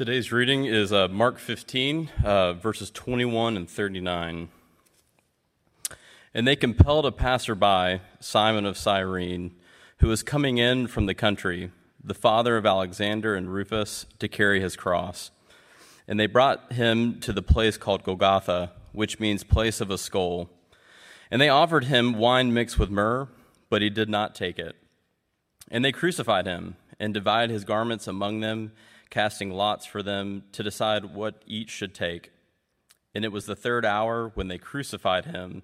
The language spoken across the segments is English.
Today's reading is uh, Mark 15, uh, verses 21 and 39. And they compelled a passerby, Simon of Cyrene, who was coming in from the country, the father of Alexander and Rufus, to carry his cross. And they brought him to the place called Golgotha, which means place of a skull. And they offered him wine mixed with myrrh, but he did not take it. And they crucified him and divided his garments among them casting lots for them to decide what each should take. And it was the third hour when they crucified him,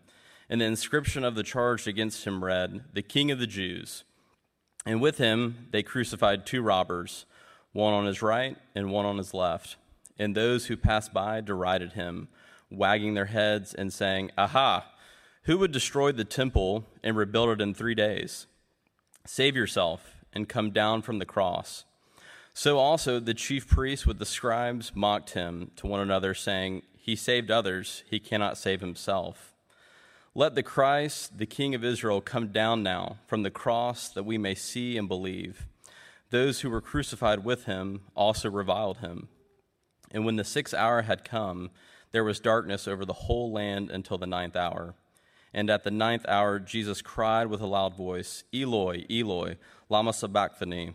and the inscription of the charge against him read, The King of the Jews. And with him they crucified two robbers, one on his right and one on his left. And those who passed by derided him, wagging their heads and saying, Aha! Who would destroy the temple and rebuild it in three days? Save yourself and come down from the cross. So also the chief priests with the scribes mocked him to one another, saying, He saved others, he cannot save himself. Let the Christ, the King of Israel, come down now from the cross that we may see and believe. Those who were crucified with him also reviled him. And when the sixth hour had come, there was darkness over the whole land until the ninth hour. And at the ninth hour, Jesus cried with a loud voice, Eloi, Eloi, Lama Sabachthani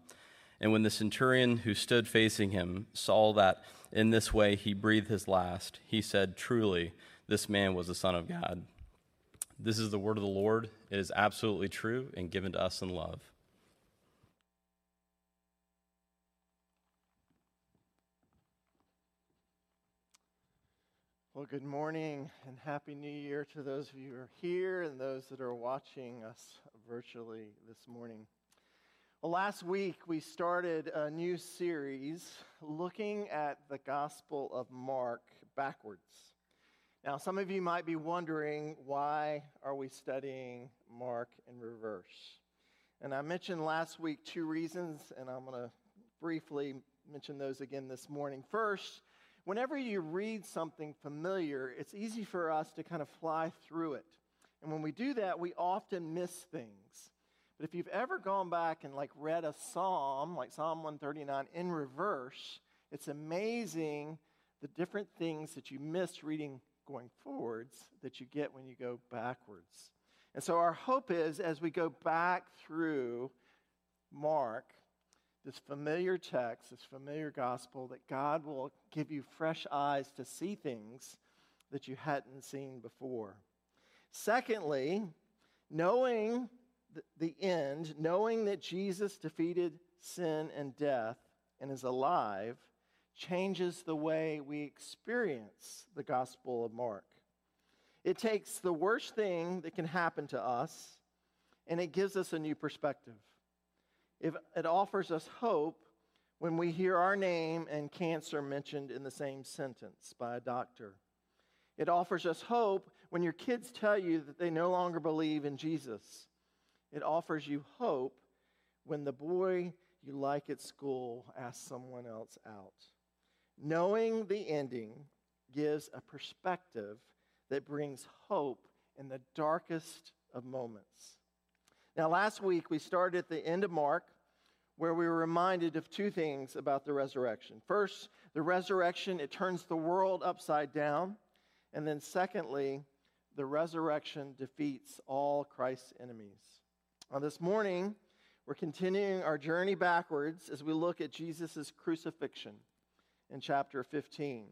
and when the centurion who stood facing him saw that in this way he breathed his last, he said, Truly, this man was the Son of God. This is the word of the Lord. It is absolutely true and given to us in love. Well, good morning and Happy New Year to those of you who are here and those that are watching us virtually this morning. Well, last week we started a new series looking at the Gospel of Mark backwards. Now, some of you might be wondering why are we studying Mark in reverse? And I mentioned last week two reasons, and I'm going to briefly mention those again this morning. First, whenever you read something familiar, it's easy for us to kind of fly through it. And when we do that, we often miss things. But if you've ever gone back and like read a psalm, like Psalm 139 in reverse, it's amazing the different things that you miss reading going forwards that you get when you go backwards. And so our hope is as we go back through Mark, this familiar text, this familiar gospel, that God will give you fresh eyes to see things that you hadn't seen before. Secondly, knowing the end, knowing that Jesus defeated sin and death and is alive, changes the way we experience the Gospel of Mark. It takes the worst thing that can happen to us and it gives us a new perspective. If it offers us hope when we hear our name and cancer mentioned in the same sentence by a doctor. It offers us hope when your kids tell you that they no longer believe in Jesus it offers you hope when the boy you like at school asks someone else out. Knowing the ending gives a perspective that brings hope in the darkest of moments. Now, last week we started at the end of Mark, where we were reminded of two things about the resurrection. First, the resurrection, it turns the world upside down. And then, secondly, the resurrection defeats all Christ's enemies. Now, this morning, we're continuing our journey backwards as we look at Jesus' crucifixion in chapter 15,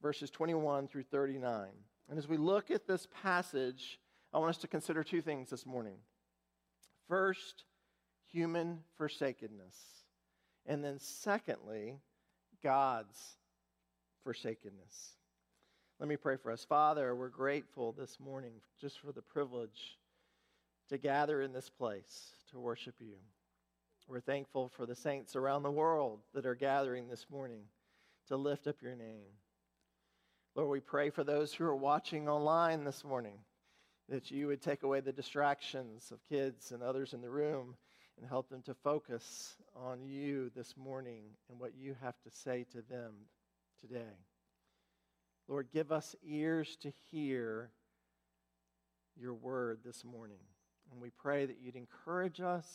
verses 21 through 39. And as we look at this passage, I want us to consider two things this morning. First, human forsakenness. And then, secondly, God's forsakenness. Let me pray for us. Father, we're grateful this morning just for the privilege to gather in this place to worship you. We're thankful for the saints around the world that are gathering this morning to lift up your name. Lord, we pray for those who are watching online this morning that you would take away the distractions of kids and others in the room and help them to focus on you this morning and what you have to say to them today. Lord, give us ears to hear your word this morning. And we pray that you'd encourage us,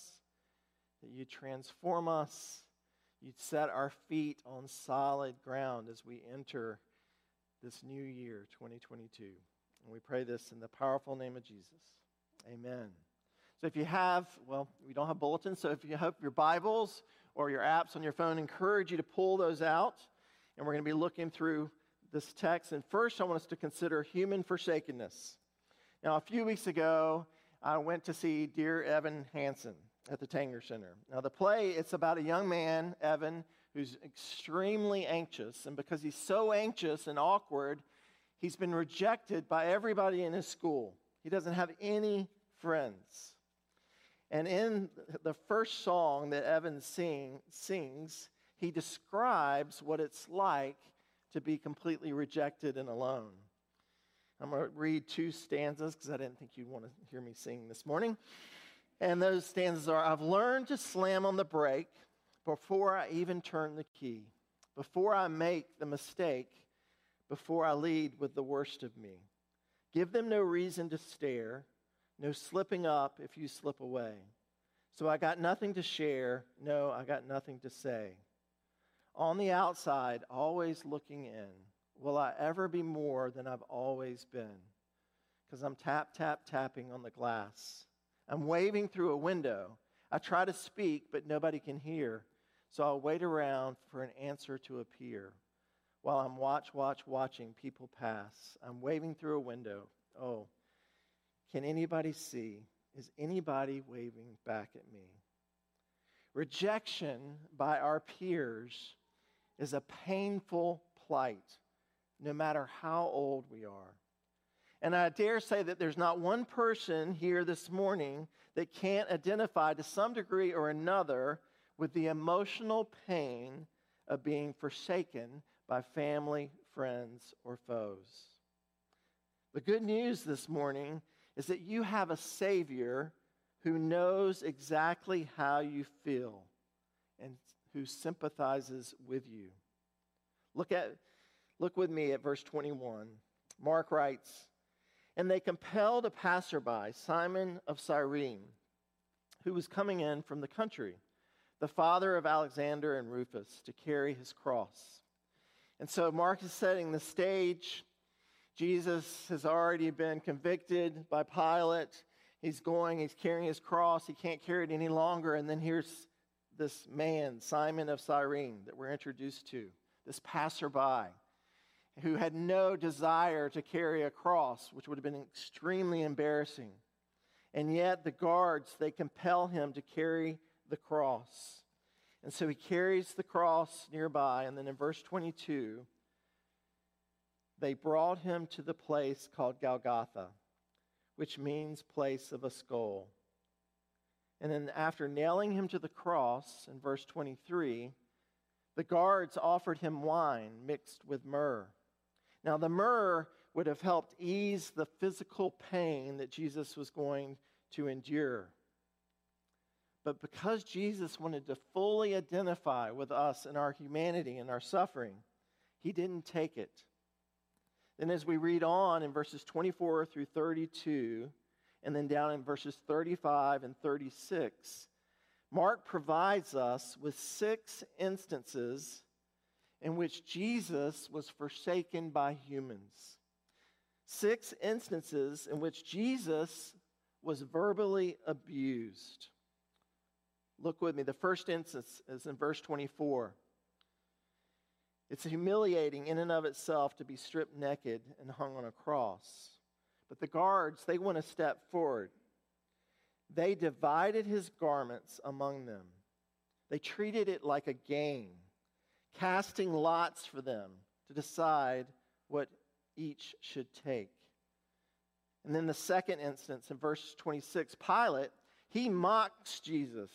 that you'd transform us, you'd set our feet on solid ground as we enter this new year, 2022. And we pray this in the powerful name of Jesus. Amen. So if you have, well, we don't have bulletins, so if you have your Bibles or your apps on your phone, I encourage you to pull those out. And we're going to be looking through this text. And first, I want us to consider human forsakenness. Now, a few weeks ago, I went to see Dear Evan Hansen at the Tanger Center. Now, the play, it's about a young man, Evan, who's extremely anxious. And because he's so anxious and awkward, he's been rejected by everybody in his school. He doesn't have any friends. And in the first song that Evan sing, sings, he describes what it's like to be completely rejected and alone. I'm going to read two stanzas because I didn't think you'd want to hear me sing this morning. And those stanzas are I've learned to slam on the brake before I even turn the key, before I make the mistake, before I lead with the worst of me. Give them no reason to stare no slipping up if you slip away. So I got nothing to share. No, I got nothing to say. On the outside, always looking in, will I ever be more than I've always been? Because I'm tap, tap, tapping on the glass. I'm waving through a window. I try to speak, but nobody can hear. So I'll wait around for an answer to appear. While I'm watch, watch, watching people pass, I'm waving through a window. Oh, can anybody see? Is anybody waving back at me? Rejection by our peers is a painful plight, no matter how old we are. And I dare say that there's not one person here this morning that can't identify to some degree or another with the emotional pain of being forsaken by family, friends, or foes. The good news this morning is that you have a Savior who knows exactly how you feel and who sympathizes with you. Look at look with me at verse 21. Mark writes, "And they compelled a passerby, Simon of Cyrene, who was coming in from the country, the father of Alexander and Rufus, to carry his cross." And so Mark is setting the stage Jesus has already been convicted by Pilate. He's going, he's carrying his cross. He can't carry it any longer. And then here's this man, Simon of Cyrene, that we're introduced to, this passerby who had no desire to carry a cross, which would have been extremely embarrassing. And yet the guards, they compel him to carry the cross. And so he carries the cross nearby. And then in verse 22, they brought him to the place called Golgotha, which means place of a skull. And then, after nailing him to the cross, in verse 23, the guards offered him wine mixed with myrrh. Now, the myrrh would have helped ease the physical pain that Jesus was going to endure. But because Jesus wanted to fully identify with us in our humanity and our suffering, he didn't take it. Then, as we read on in verses 24 through 32, and then down in verses 35 and 36, Mark provides us with six instances in which Jesus was forsaken by humans. Six instances in which Jesus was verbally abused. Look with me. The first instance is in verse 24. It's humiliating in and of itself to be stripped naked and hung on a cross. But the guards, they went a step forward. They divided his garments among them. They treated it like a game, casting lots for them to decide what each should take. And then the second instance in verse 26, Pilate, he mocks Jesus,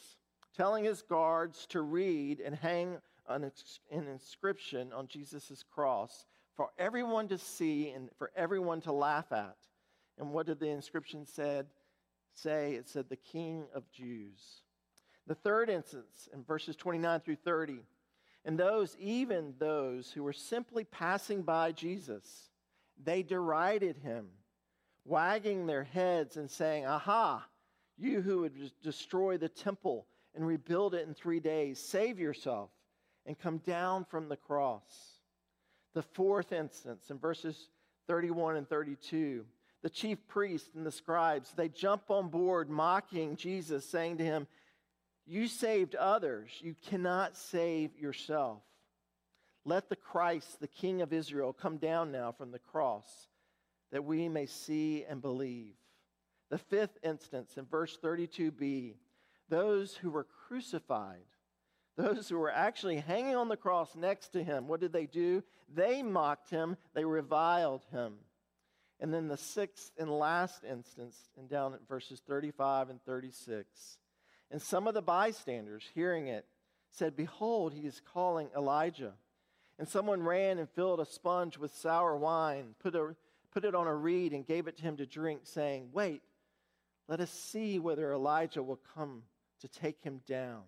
telling his guards to read and hang an, inscription on Jesus' cross for everyone to see and for everyone to laugh at. And what did the inscription said? Say it said the King of Jews. The third instance in verses 29 through 30. And those, even those who were simply passing by Jesus, they derided him, wagging their heads and saying, Aha, you who would destroy the temple and rebuild it in three days, save yourself and come down from the cross. The fourth instance in verses 31 and 32 the chief priests and the scribes they jump on board mocking jesus saying to him you saved others you cannot save yourself let the christ the king of israel come down now from the cross that we may see and believe the fifth instance in verse 32b those who were crucified those who were actually hanging on the cross next to him, what did they do? They mocked him, they reviled him. And then the sixth and last instance, and down at verses 35 and 36. And some of the bystanders, hearing it, said, Behold, he is calling Elijah. And someone ran and filled a sponge with sour wine, put, a, put it on a reed, and gave it to him to drink, saying, Wait, let us see whether Elijah will come to take him down.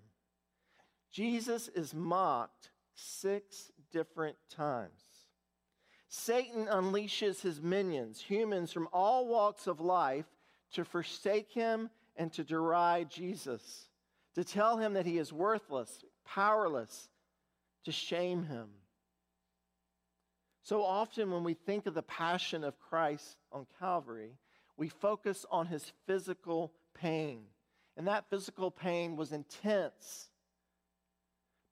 Jesus is mocked six different times. Satan unleashes his minions, humans from all walks of life, to forsake him and to deride Jesus, to tell him that he is worthless, powerless, to shame him. So often, when we think of the passion of Christ on Calvary, we focus on his physical pain. And that physical pain was intense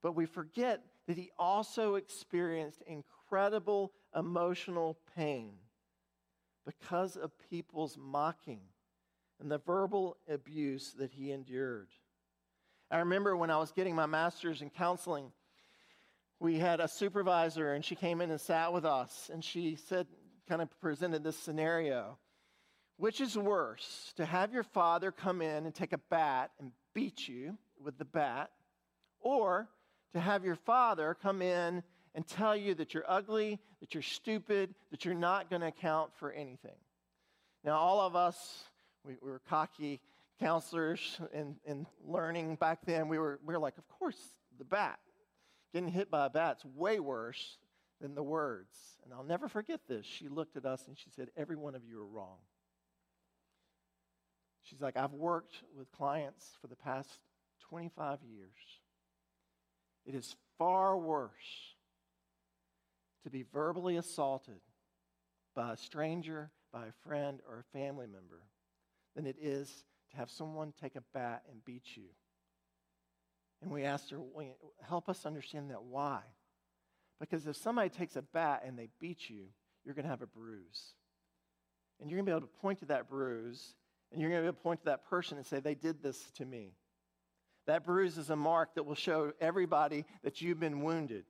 but we forget that he also experienced incredible emotional pain because of people's mocking and the verbal abuse that he endured. I remember when I was getting my master's in counseling, we had a supervisor and she came in and sat with us and she said, kind of presented this scenario. Which is worse, to have your father come in and take a bat and beat you with the bat, or to have your father come in and tell you that you're ugly, that you're stupid, that you're not going to account for anything. Now, all of us, we, we were cocky counselors in, in learning back then. We were, we were like, of course, the bat. Getting hit by a bat's way worse than the words. And I'll never forget this. She looked at us and she said, Every one of you are wrong. She's like, I've worked with clients for the past 25 years. It is far worse to be verbally assaulted by a stranger, by a friend, or a family member than it is to have someone take a bat and beat you. And we asked her, help us understand that. Why? Because if somebody takes a bat and they beat you, you're going to have a bruise. And you're going to be able to point to that bruise, and you're going to be able to point to that person and say, they did this to me. That bruise is a mark that will show everybody that you've been wounded.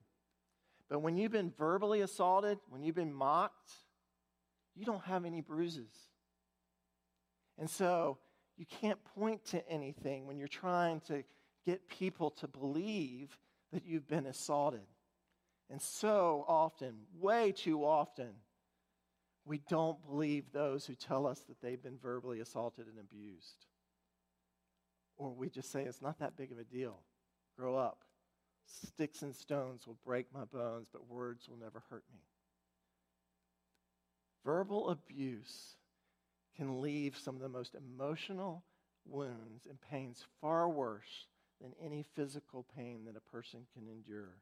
But when you've been verbally assaulted, when you've been mocked, you don't have any bruises. And so you can't point to anything when you're trying to get people to believe that you've been assaulted. And so often, way too often, we don't believe those who tell us that they've been verbally assaulted and abused. Or we just say, it's not that big of a deal. Grow up. Sticks and stones will break my bones, but words will never hurt me. Verbal abuse can leave some of the most emotional wounds and pains far worse than any physical pain that a person can endure.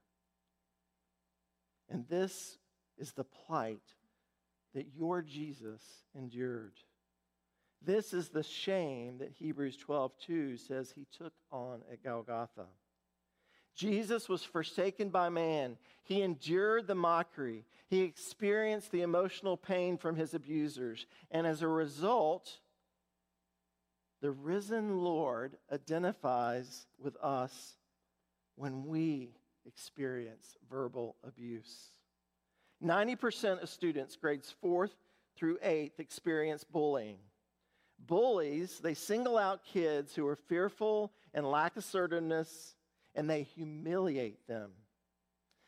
And this is the plight that your Jesus endured. This is the shame that Hebrews 12:2 says he took on at Golgotha. Jesus was forsaken by man. He endured the mockery. He experienced the emotional pain from his abusers. And as a result, the risen Lord identifies with us when we experience verbal abuse. 90% of students, grades 4th through 8th, experience bullying. Bullies, they single out kids who are fearful and lack assertiveness, and they humiliate them.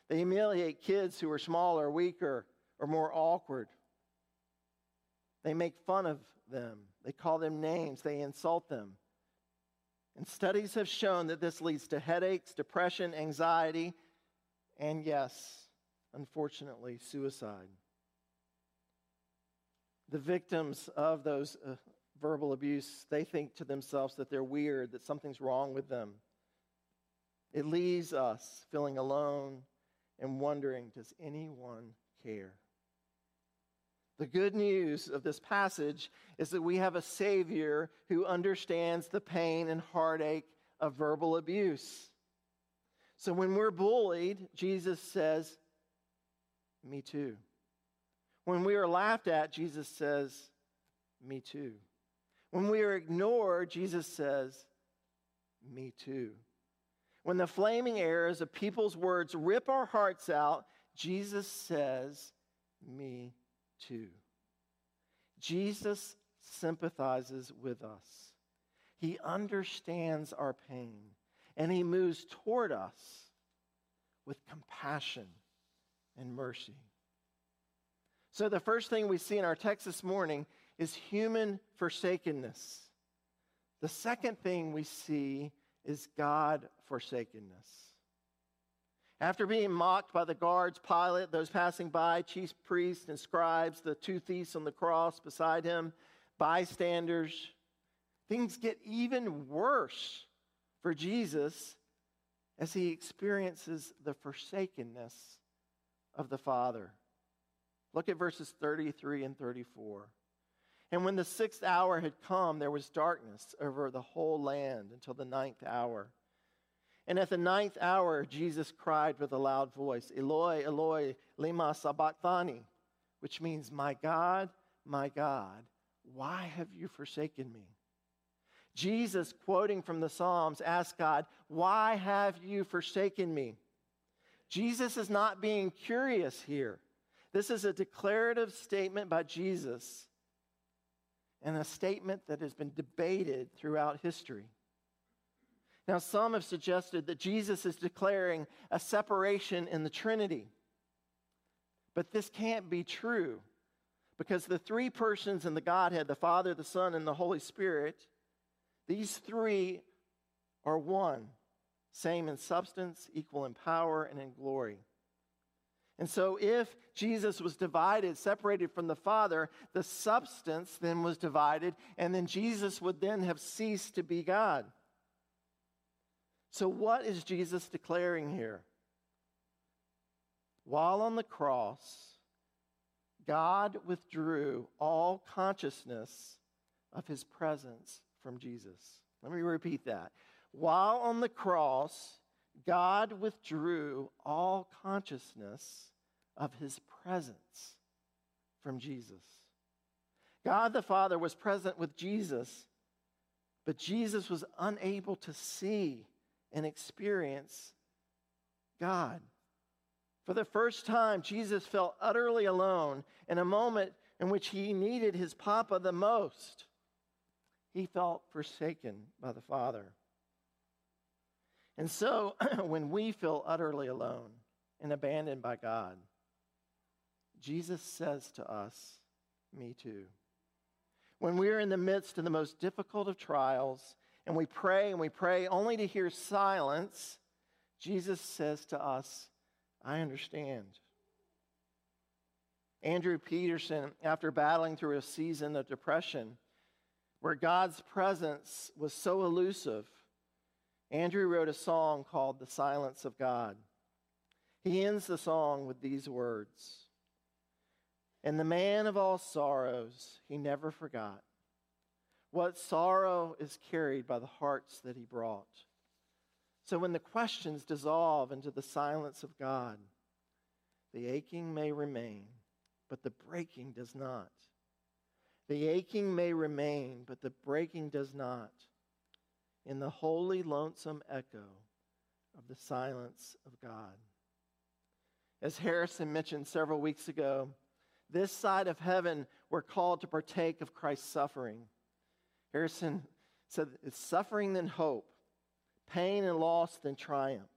They humiliate kids who are smaller, weaker, or more awkward. They make fun of them, they call them names, they insult them. And studies have shown that this leads to headaches, depression, anxiety, and yes, unfortunately, suicide. The victims of those uh, verbal abuse, they think to themselves that they're weird, that something's wrong with them. It leaves us feeling alone and wondering does anyone care? The good news of this passage is that we have a Savior who understands the pain and heartache of verbal abuse. So when we're bullied, Jesus says, Me too. When we are laughed at, Jesus says, Me too. When we are ignored, Jesus says, Me too. When the flaming arrows of people's words rip our hearts out, Jesus says, Me too. Jesus sympathizes with us. He understands our pain and he moves toward us with compassion and mercy. So, the first thing we see in our text this morning is human forsakenness. The second thing we see is God forsakenness. After being mocked by the guards, Pilate, those passing by, chief priests and scribes, the two thieves on the cross beside him, bystanders, things get even worse for Jesus as he experiences the forsakenness of the Father. Look at verses 33 and 34. And when the sixth hour had come, there was darkness over the whole land until the ninth hour. And at the ninth hour, Jesus cried with a loud voice, Eloi, Eloi, lema sabachthani, which means, My God, my God, why have you forsaken me? Jesus, quoting from the Psalms, asked God, Why have you forsaken me? Jesus is not being curious here. This is a declarative statement by Jesus and a statement that has been debated throughout history. Now, some have suggested that Jesus is declaring a separation in the Trinity. But this can't be true because the three persons in the Godhead, the Father, the Son, and the Holy Spirit, these three are one, same in substance, equal in power, and in glory. And so, if Jesus was divided, separated from the Father, the substance then was divided, and then Jesus would then have ceased to be God. So, what is Jesus declaring here? While on the cross, God withdrew all consciousness of his presence from Jesus. Let me repeat that. While on the cross, God withdrew all consciousness of his presence from Jesus. God the Father was present with Jesus, but Jesus was unable to see and experience God. For the first time, Jesus felt utterly alone in a moment in which he needed his Papa the most. He felt forsaken by the Father. And so, when we feel utterly alone and abandoned by God, Jesus says to us, Me too. When we're in the midst of the most difficult of trials and we pray and we pray only to hear silence, Jesus says to us, I understand. Andrew Peterson, after battling through a season of depression where God's presence was so elusive, Andrew wrote a song called The Silence of God. He ends the song with these words And the man of all sorrows, he never forgot what sorrow is carried by the hearts that he brought. So when the questions dissolve into the silence of God, the aching may remain, but the breaking does not. The aching may remain, but the breaking does not. In the holy, lonesome echo of the silence of God. As Harrison mentioned several weeks ago, this side of heaven, we're called to partake of Christ's suffering. Harrison said, It's suffering than hope, pain and loss than triumph.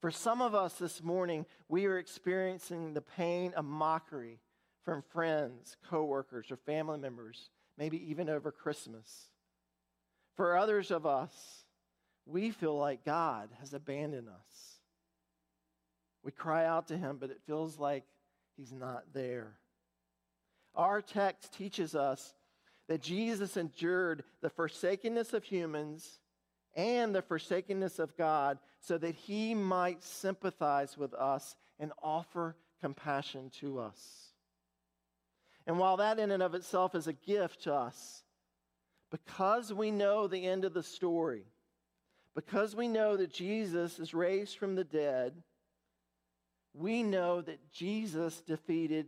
For some of us this morning, we are experiencing the pain of mockery from friends, coworkers, or family members, maybe even over Christmas. For others of us, we feel like God has abandoned us. We cry out to him, but it feels like he's not there. Our text teaches us that Jesus endured the forsakenness of humans and the forsakenness of God so that he might sympathize with us and offer compassion to us. And while that in and of itself is a gift to us, because we know the end of the story, because we know that Jesus is raised from the dead, we know that Jesus defeated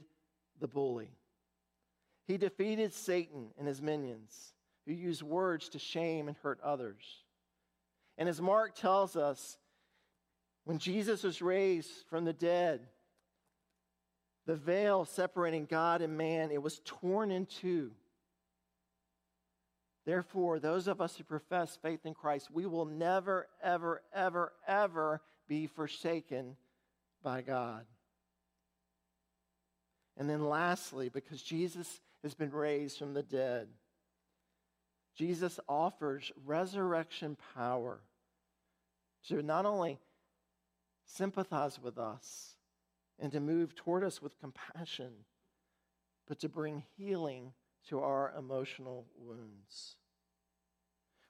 the bully. He defeated Satan and his minions who use words to shame and hurt others. And as Mark tells us, when Jesus was raised from the dead, the veil separating God and man, it was torn in two. Therefore, those of us who profess faith in Christ, we will never, ever, ever, ever be forsaken by God. And then, lastly, because Jesus has been raised from the dead. Jesus offers resurrection power to not only sympathize with us and to move toward us with compassion, but to bring healing to our emotional wounds.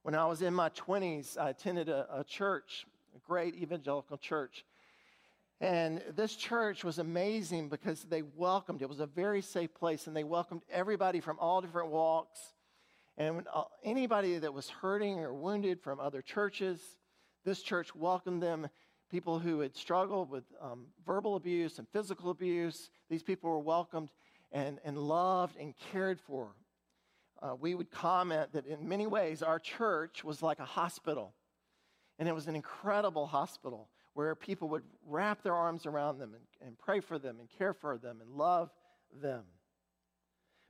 When I was in my 20s, I attended a, a church, a great evangelical church and this church was amazing because they welcomed, it was a very safe place, and they welcomed everybody from all different walks. And uh, anybody that was hurting or wounded from other churches, this church welcomed them. People who had struggled with um, verbal abuse and physical abuse, these people were welcomed and, and loved and cared for. Uh, we would comment that in many ways our church was like a hospital, and it was an incredible hospital where people would wrap their arms around them and, and pray for them and care for them and love them.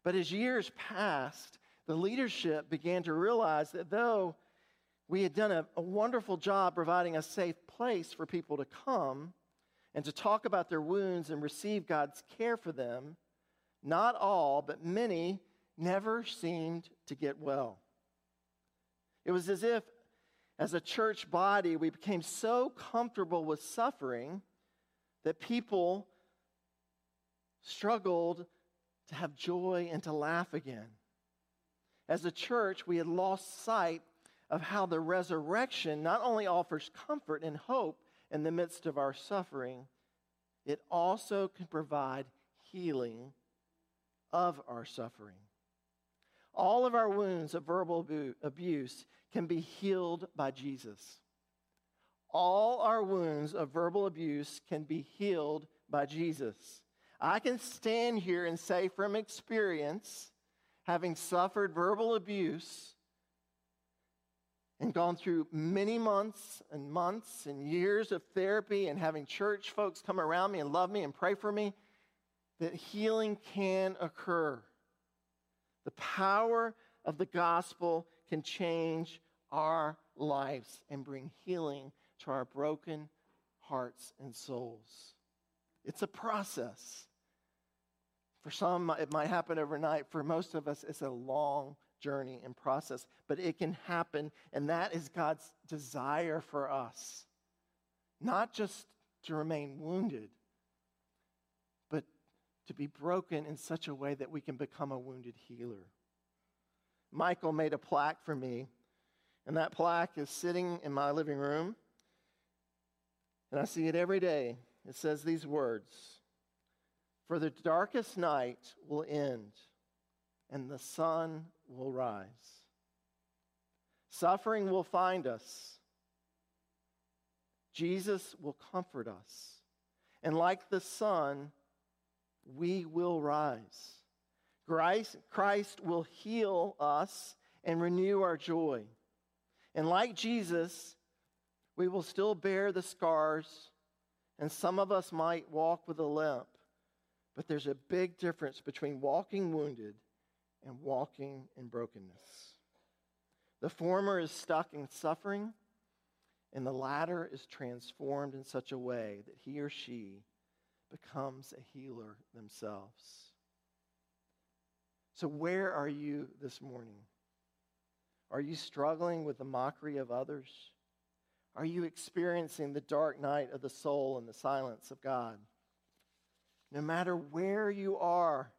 But as years passed, the leadership began to realize that though we had done a, a, wonderful job providing a safe place for people to come and to talk about their wounds and receive God's care for them, not all, but many never seemed to get well. It was as if as a church body, we became so comfortable with suffering that people struggled to have joy and to laugh again. As a church, we had lost sight of how the resurrection not only offers comfort and hope in the midst of our suffering, it also can provide healing of our suffering. All of our wounds of verbal abuse can be healed by Jesus. All our wounds of verbal abuse can be healed by Jesus. I can stand here and say from experience, having suffered verbal abuse and gone through many months and months and years of therapy and having church folks come around me and love me and pray for me, that healing can occur. The power of the gospel can change our lives and bring healing to our broken hearts and souls. It's a process. For some, it might happen overnight. For most of us, it's a long journey and process, but it can happen, and that is God's desire for us. Not just to remain wounded, to be broken in such a way that we can become a wounded healer. Michael made a plaque for me, and that plaque is sitting in my living room. And I see it every day. It says these words For the darkest night will end, and the sun will rise. Suffering will find us. Jesus will comfort us. And like the sun, we will rise. Christ, will heal us and renew our joy. And like Jesus, we will still bear the scars, and some of us might walk with a limp. But there's a big difference between walking wounded and walking in brokenness. The former is stuck in suffering, and the latter is transformed in such a way that he or she becomes a healer themselves. So, where are you this morning? Are you struggling with the mockery of others? Are you experiencing the dark night of the soul and the silence of God? No matter where you are,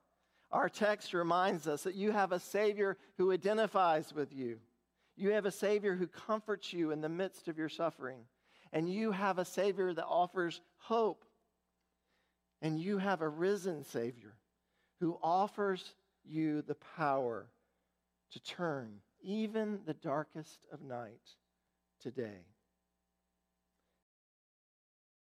our text reminds us that you have a Savior who identifies with you. You have a Savior who comforts you in the midst of your suffering. And you have a Savior that offers hope. And you have a risen Savior who offers you the power to turn even the darkest of night today.